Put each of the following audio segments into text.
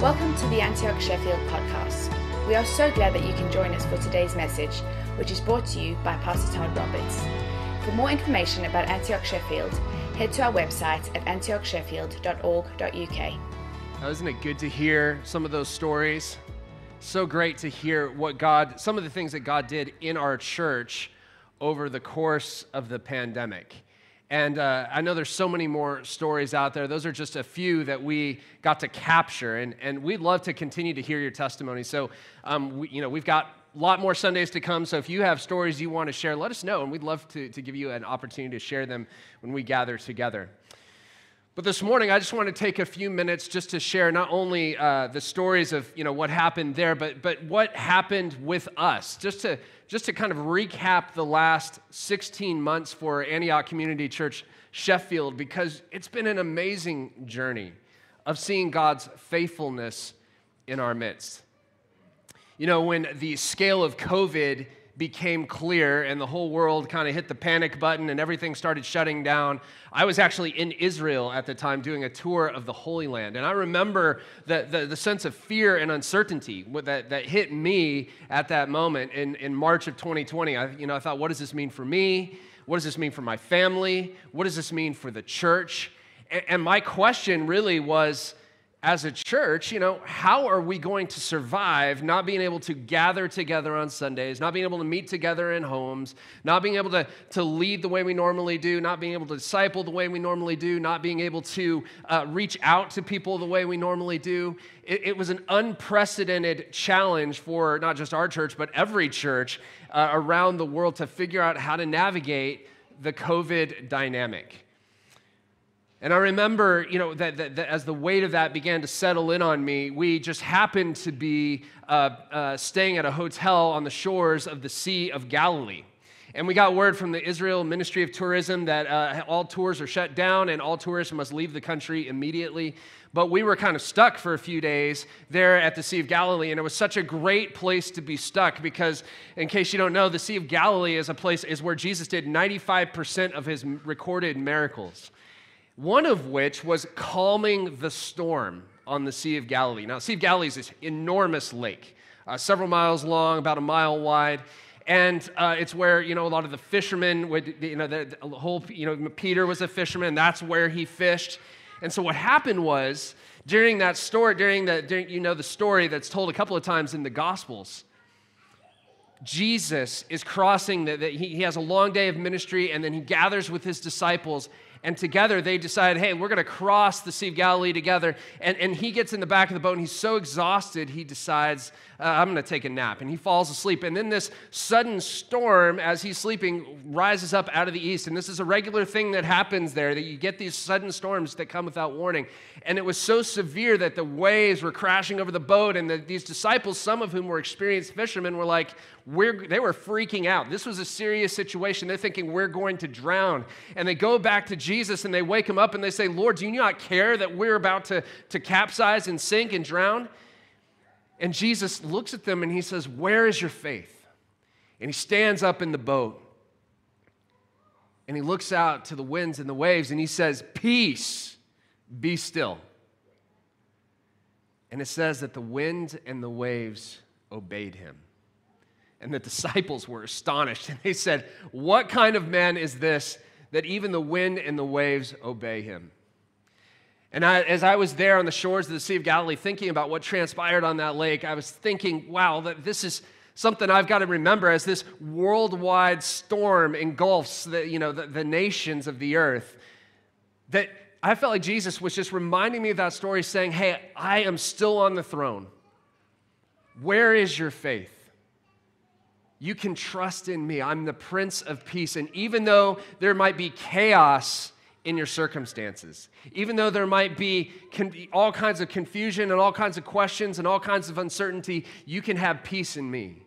Welcome to the Antioch Sheffield podcast. We are so glad that you can join us for today's message, which is brought to you by Pastor Todd Roberts. For more information about Antioch Sheffield, head to our website at antiochsheffield.org.uk. Now, isn't it good to hear some of those stories? So great to hear what God, some of the things that God did in our church over the course of the pandemic. And uh, I know there's so many more stories out there. Those are just a few that we got to capture. And, and we'd love to continue to hear your testimony. So, um, we, you know, we've got a lot more Sundays to come. So if you have stories you want to share, let us know. And we'd love to, to give you an opportunity to share them when we gather together. But this morning, I just want to take a few minutes just to share not only uh, the stories of you know what happened there, but but what happened with us, just to just to kind of recap the last 16 months for Antioch Community Church Sheffield, because it's been an amazing journey of seeing God's faithfulness in our midst. You know, when the scale of COVID became clear and the whole world kind of hit the panic button and everything started shutting down, I was actually in Israel at the time doing a tour of the Holy Land. And I remember the, the, the sense of fear and uncertainty that, that hit me at that moment in, in March of 2020. I, you know, I thought, what does this mean for me? What does this mean for my family? What does this mean for the church? And, and my question really was, as a church, you know, how are we going to survive not being able to gather together on Sundays, not being able to meet together in homes, not being able to, to lead the way we normally do, not being able to disciple the way we normally do, not being able to uh, reach out to people the way we normally do? It, it, was an unprecedented challenge for not just our church, but every church uh, around the world to figure out how to navigate the COVID dynamic. And I remember, you know, that, that, that, as the weight of that began to settle in on me, we just happened to be uh, uh, staying at a hotel on the shores of the Sea of Galilee. And we got word from the Israel Ministry of Tourism that uh, all tours are shut down and all tourists must leave the country immediately. But we were kind of stuck for a few days there at the Sea of Galilee, and it was such a great place to be stuck because, in case you don't know, the Sea of Galilee is a place is where Jesus did 95% of his recorded miracles one of which was calming the storm on the Sea of Galilee. Now, Sea of Galilee is this enormous lake, uh, several miles long, about a mile wide. And uh, it's where, you know, a lot of the fishermen would, you know, the, the whole, you know, Peter was a fisherman, that's where he fished. And so what happened was, during that story, during the, during, you know, the story that's told a couple of times in the Gospels, Jesus is crossing, the, he, he has a long day of ministry, and then he gathers with his disciples, and together they decide, hey, we're going to cross the Sea of Galilee together. And, and he gets in the back of the boat and he's so exhausted, he decides, uh, I'm going to take a nap. And he falls asleep. And then this sudden storm, as he's sleeping, rises up out of the east. And this is a regular thing that happens there, that you get these sudden storms that come without warning. And it was so severe that the waves were crashing over the boat. And the, these disciples, some of whom were experienced fishermen, were like, we're, they were freaking out. This was a serious situation. They're thinking, we're going to drown. And they go back to Jesus and they wake him up and they say, Lord, do you not care that we're about to, to capsize and sink and drown? And Jesus looks at them and he says, Where is your faith? And he stands up in the boat and he looks out to the winds and the waves and he says, Peace, be still. And it says that the wind and the waves obeyed him. And the disciples were astonished. And they said, What kind of man is this that even the wind and the waves obey him? And I, as I was there on the shores of the Sea of Galilee thinking about what transpired on that lake, I was thinking, wow, that this is something I've got to remember as this worldwide storm engulfs the, you know, the, the nations of the earth. That I felt like Jesus was just reminding me of that story, saying, Hey, I am still on the throne. Where is your faith? You can trust in me. I'm the Prince of Peace. And even though there might be chaos in your circumstances, even though there might be all kinds of confusion and all kinds of questions and all kinds of uncertainty, you can have peace in me.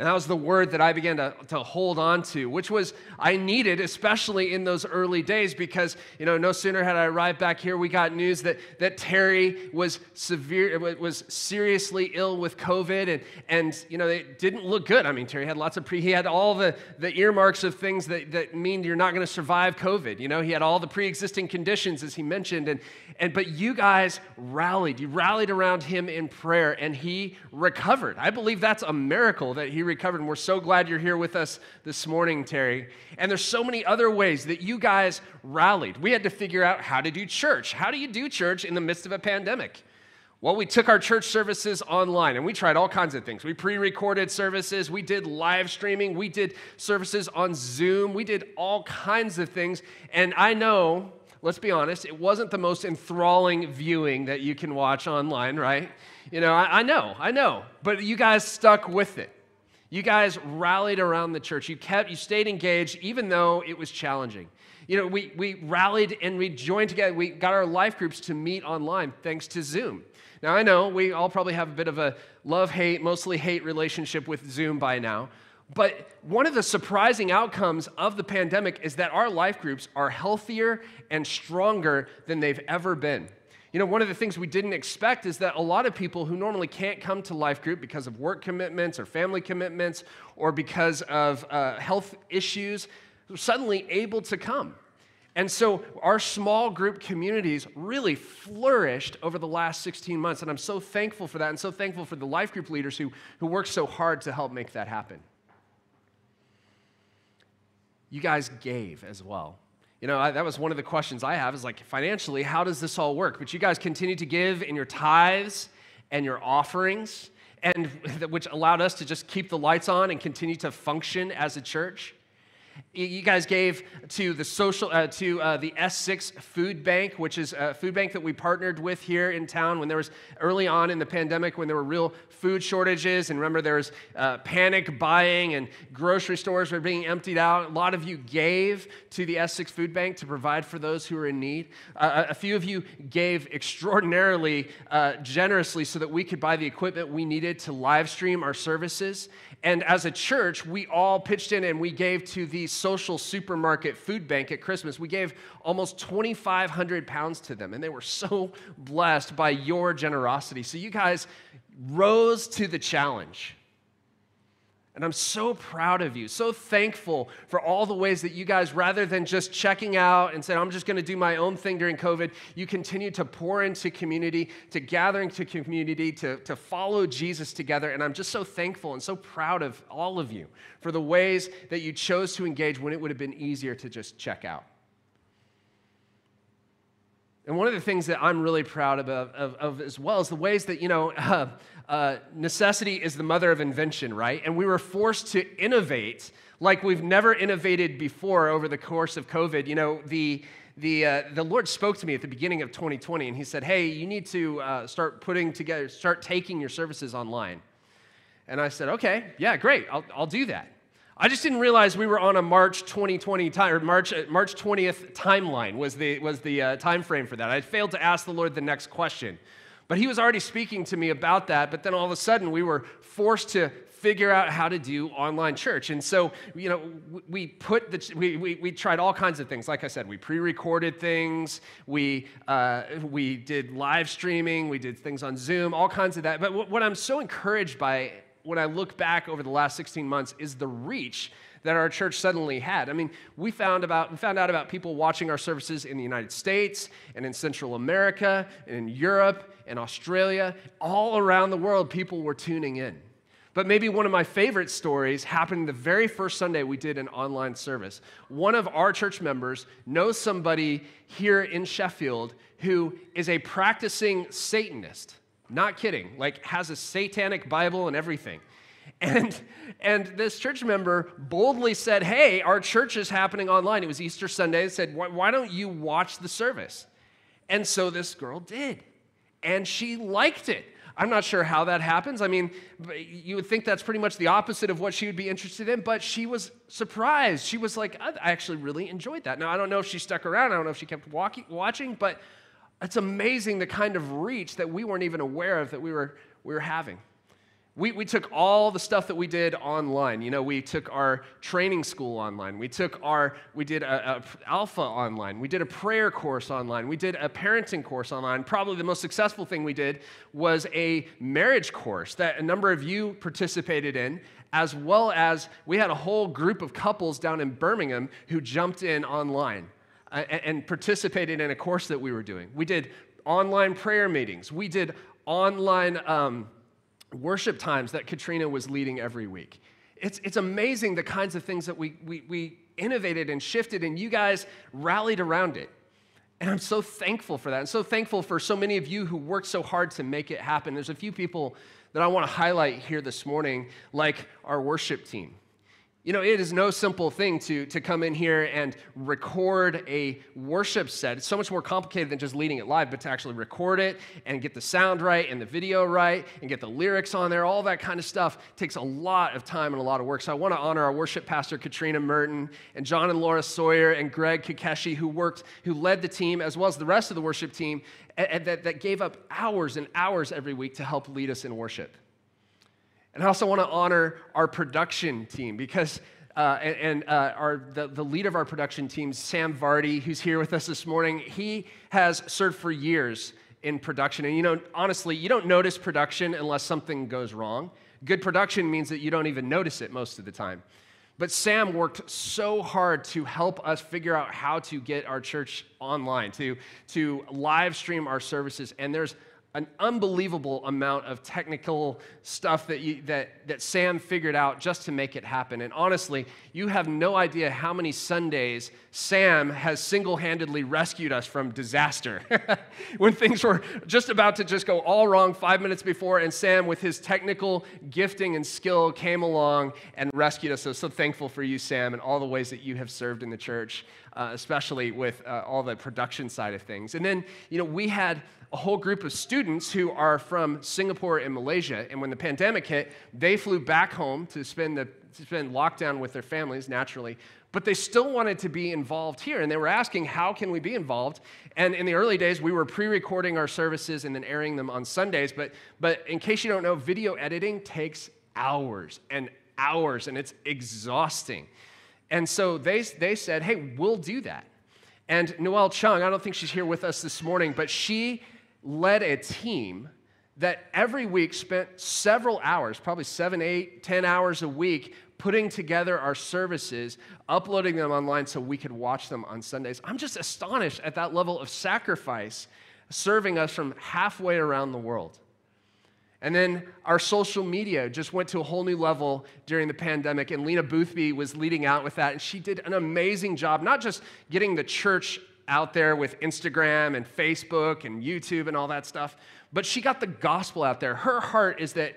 And that was the word that I began to, to hold on to, which was I needed, especially in those early days, because, you know, no sooner had I arrived back here, we got news that, that Terry was severe, was seriously ill with COVID, and, and, you know, it didn't look good. I mean, Terry had lots of pre, he had all the, the earmarks of things that, that mean you're not going to survive COVID. You know, he had all the pre-existing conditions, as he mentioned, and, and, but you guys rallied. You rallied around him in prayer, and he recovered. I believe that's a miracle that he recovered. And we're so glad you're here with us this morning, Terry. And there's so many other ways that you guys rallied. We had to figure out how to do church. How do you do church in the midst of a pandemic? Well, we took our church services online and we tried all kinds of things. We pre recorded services, we did live streaming, we did services on Zoom, we did all kinds of things. And I know, let's be honest, it wasn't the most enthralling viewing that you can watch online, right? You know, I, I know, I know. But you guys stuck with it. You guys rallied around the church. You kept, you stayed engaged, even though it was challenging. You know, we, we rallied and we joined together. We got our life groups to meet online thanks to Zoom. Now, I know we all probably have a bit of a love hate, mostly hate relationship with Zoom by now. But one of the surprising outcomes of the pandemic is that our life groups are healthier and stronger than they've ever been. You know, one of the things we didn't expect is that a lot of people who normally can't come to life group because of work commitments or family commitments or because of uh, health issues are suddenly able to come. And so our small group communities really flourished over the last 16 months. And I'm so thankful for that and so thankful for the life group leaders who, who worked so hard to help make that happen. You guys gave as well. You know, I, that was one of the questions I have is like, financially, how does this all work? But you guys continue to give in your tithes and your offerings, and which allowed us to just keep the lights on and continue to function as a church. You guys gave to the social uh, to uh, the S6 Food Bank, which is a food bank that we partnered with here in town when there was early on in the pandemic when there were real food shortages. And remember, there was uh, panic buying and grocery stores were being emptied out. A lot of you gave to the S6 Food Bank to provide for those who are in need. A few of you gave extraordinarily uh, generously so that we could buy the equipment we needed to live stream our services. And as a church, we all pitched in and we gave to the social supermarket food bank at Christmas. We gave almost 2,500 pounds to them, and they were so blessed by your generosity. So you guys rose to the challenge. And I'm so proud of you, so thankful for all the ways that you guys, rather than just checking out and saying, I'm just going to do my own thing during COVID, you continue to pour into community, to gathering to community, to, to follow Jesus together. And I'm just so thankful and so proud of all of you for the ways that you chose to engage when it would have been easier to just check out. And one of the things that I'm really proud of, of, of as well is the ways that, you know, uh, uh, necessity is the mother of invention, right? And we were forced to innovate like we've never innovated before over the course of COVID. You know, the, the, uh, the Lord spoke to me at the beginning of 2020, and He said, Hey, you need to uh, start putting together, start taking your services online. And I said, Okay, yeah, great, I'll, I'll do that. I just didn't realize we were on a March 2020 time, or March, uh, March 20th timeline was the, was the uh, time frame for that. I failed to ask the Lord the next question. But he was already speaking to me about that. But then all of a sudden, we were forced to figure out how to do online church. And so, you know, we put the, we, we, we tried all kinds of things. Like I said, we pre-recorded things, we, uh, we did live streaming, we did things on Zoom, all kinds of that. But what I'm so encouraged by when I look back over the last 16 months is the reach that our church suddenly had. I mean, we found, about, we found out about people watching our services in the United States and in Central America and in Europe and Australia. All around the world, people were tuning in. But maybe one of my favorite stories happened the very first Sunday we did an online service. One of our church members knows somebody here in Sheffield who is a practicing Satanist. Not kidding. Like, has a satanic Bible and everything. And, and this church member boldly said, Hey, our church is happening online. It was Easter Sunday. They said, Why don't you watch the service? And so this girl did. And she liked it. I'm not sure how that happens. I mean, you would think that's pretty much the opposite of what she would be interested in, but she was surprised. She was like, I actually really enjoyed that. Now, I don't know if she stuck around. I don't know if she kept walking, watching, but it's amazing the kind of reach that we weren't even aware of that we were, we were having. We, we took all the stuff that we did online. You know, we took our training school online. We took our, we did a, a alpha online. We did a prayer course online. We did a parenting course online. Probably the most successful thing we did was a marriage course that a number of you participated in, as well as we had a whole group of couples down in Birmingham who jumped in online and participated in a course that we were doing. We did online prayer meetings. We did online, um, worship times that Katrina was leading every week. It's, it's amazing the kinds of things that we, we, we innovated and shifted, and you guys rallied around it. And I'm so thankful for that. I'm so thankful for so many of you who worked so hard to make it happen. There's a few people that I want to highlight here this morning, like our worship team. You know, it is no simple thing to, to come in here and record a worship set. It's so much more complicated than just leading it live, but to actually record it and get the sound right and the video right and get the lyrics on there, all that kind of stuff takes a lot of time and a lot of work. So I want to honor our worship pastor, Katrina Merton, and John and Laura Sawyer, and Greg Kakeshi, who worked, who led the team, as well as the rest of the worship team, and, that, that gave up hours and hours every week to help lead us in worship. And I also want to honor our production team because, uh, and, uh, our, the, the lead of our production team, Sam Vardy, who's here with us this morning, he has served for years in production. And you know, honestly, you don't notice production unless something goes wrong. Good production means that you don't even notice it most of the time. But Sam worked so hard to help us figure out how to get our church online, to, to live stream our services. And there's an unbelievable amount of technical stuff that, you, that, that Sam figured out just to make it happen. And honestly, you have no idea how many Sundays Sam has single handedly rescued us from disaster. when things were just about to just go all wrong five minutes before, and Sam, with his technical gifting and skill, came along and rescued us. So, so thankful for you, Sam, and all the ways that you have served in the church, uh, especially with uh, all the production side of things. And then, you know, we had a whole group of students who are from Singapore and Malaysia. And when the pandemic hit, they flew back home to spend, the, to spend lockdown with their families, naturally. But they still wanted to be involved here. And they were asking, how can we be involved? And in the early days, we were pre recording our services and then airing them on Sundays. But, but in case you don't know, video editing takes hours and hours, and it's exhausting. And so they, they said, hey, we'll do that. And Noelle Chung, I don't think she's here with us this morning, but she led a team that every week spent several hours, probably seven, eight, ten hours a week, putting together our services, uploading them online so we could watch them on Sundays. I'm just astonished at that level of sacrifice serving us from halfway around the world. And then our social media just went to a whole new level during the pandemic, and Lena Boothby was leading out with that. And she did an amazing job, not just getting the church out there with Instagram and Facebook and YouTube and all that stuff, but she got the gospel out there. Her heart is that,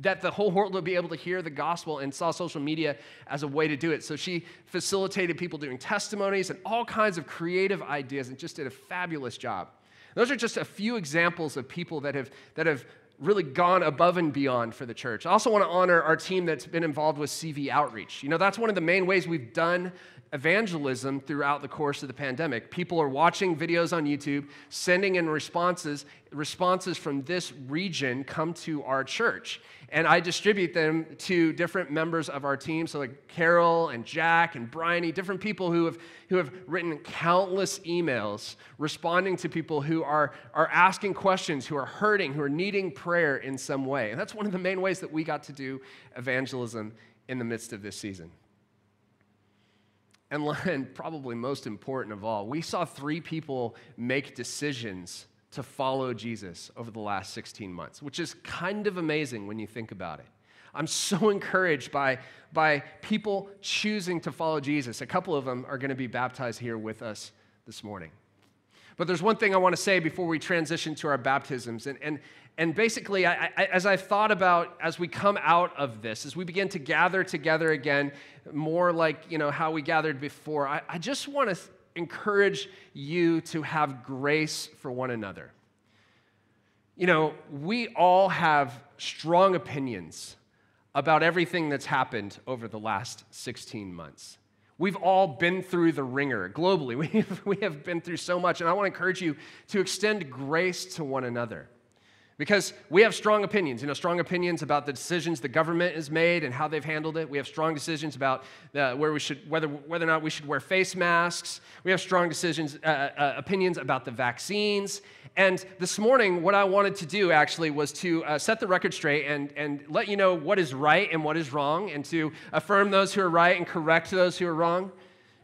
that the whole world would be able to hear the gospel and saw social media as a way to do it. So she facilitated people doing testimonies and all kinds of creative ideas and just did a fabulous job. Those are just a few examples of people that have, that have really gone above and beyond for the church. I also want to honor our team that's been involved with CV Outreach. You know, that's one of the main ways we've done evangelism throughout the course of the pandemic. People are watching videos on YouTube, sending in responses. Responses from this region come to our church. And I distribute them to different members of our team. So, like Carol and Jack and Bryony, different people who have, who have written countless emails responding to people who are, are asking questions, who are hurting, who are needing prayer in some way. And that's one of the main ways that we got to do evangelism in the midst of this season. And, probably most important of all, we saw three people make decisions to follow Jesus over the last 16 months, which is kind of amazing when you think about it. I'm so encouraged by, by people choosing to follow Jesus. A couple of them are going to be baptized here with us this morning. But there's one thing I want to say before we transition to our baptisms. And, and, and basically, I, I, as I've thought about as we come out of this, as we begin to gather together again, more like you know how we gathered before, I, I just want to encourage you to have grace for one another. You know, we all have strong opinions about everything that's happened over the last 16 months. We've all been through the wringer globally. We have, we have been through so much, and I want to encourage you to extend grace to one another. Because we have strong opinions, you know, strong opinions about the decisions the government has made and how they've handled it. We have strong decisions about the, where we should, whether, whether or not we should wear face masks. We have strong decisions, uh, uh, opinions about the vaccines. And this morning, what I wanted to do actually was to uh, set the record straight and, and let you know what is right and what is wrong, and to affirm those who are right and correct those who are wrong.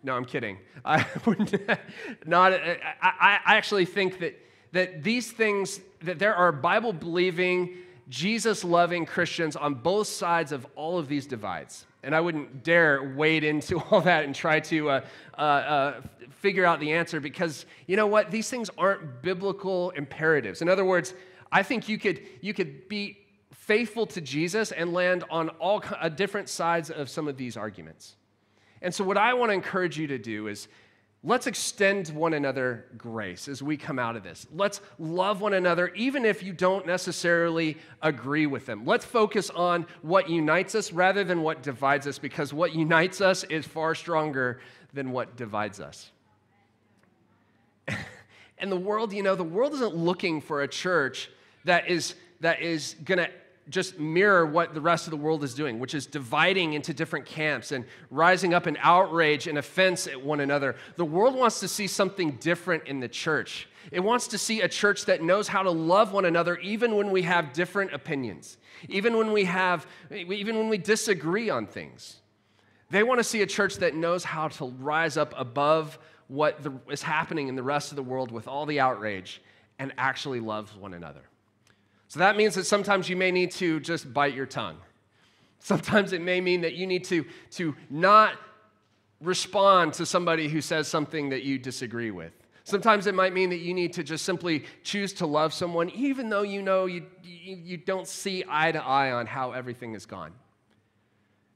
No, I'm kidding. I would not. I, I actually think that that these things, that there are Bible believing, Jesus loving Christians on both sides of all of these divides. And I wouldn't dare wade into all that and try to uh, uh, uh, figure out the answer because you know what? These things aren't biblical imperatives. In other words, I think you could, you could be faithful to Jesus and land on all uh, different sides of some of these arguments. And so, what I want to encourage you to do is Let's extend one another grace as we come out of this. Let's love one another, even if you don't necessarily agree with them. Let's focus on what unites us rather than what divides us, because what unites us is far stronger than what divides us. and the world, you know, the world isn't looking for a church that is, that is going to just mirror what the rest of the world is doing, which is dividing into different camps and rising up in outrage and offense at one another. The world wants to see something different in the church. It wants to see a church that knows how to love one another even when we have different opinions, even when we have even when we disagree on things. They want to see a church that knows how to rise up above what the, is happening in the rest of the world with all the outrage and actually love one another. So that means that sometimes you may need to just bite your tongue. Sometimes it may mean that you need to, to not respond to somebody who says something that you disagree with. Sometimes it might mean that you need to just simply choose to love someone, even though you know you, you, you don't see eye to eye on how everything is gone.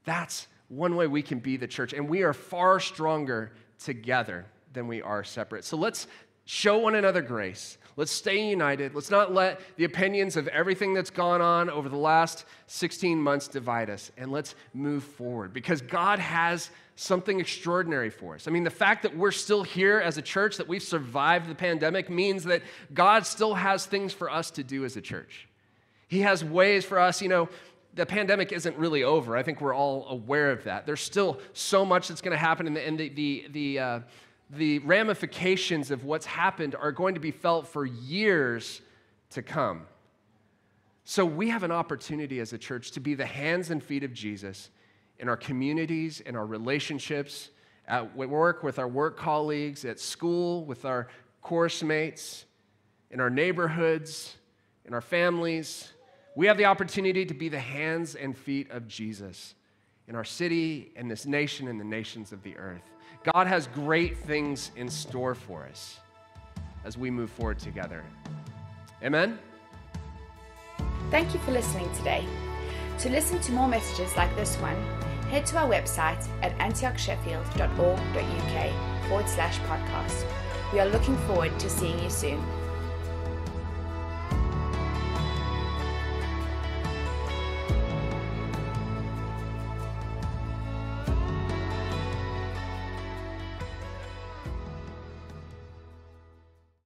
That's one way we can be the church, and we are far stronger together than we are separate. So let's show one another grace. Let's stay united. Let's not let the opinions of everything that's gone on over the last 16 months divide us. And let's move forward because God has something extraordinary for us. I mean, the fact that we're still here as a church, that we've survived the pandemic, means that God still has things for us to do as a church. He has ways for us, you know. The pandemic isn't really over. I think we're all aware of that. There's still so much that's going to happen, and the, the, the, the uh, the ramifications of what's happened are going to be felt for years to come. So we have an opportunity as a church to be the hands and feet of Jesus in our communities, in our relationships, at work with our work colleagues, at school with our course mates, in our neighborhoods, in our families. We have the opportunity to be the hands and feet of Jesus in our city, in this nation, and the nations of the earth. God has great things in store for us as we move forward together. Amen? Thank you for listening today. To listen to more messages like this one, head to our website at antiochsheffield.org.uk forward slash podcast. We are looking forward to seeing you soon.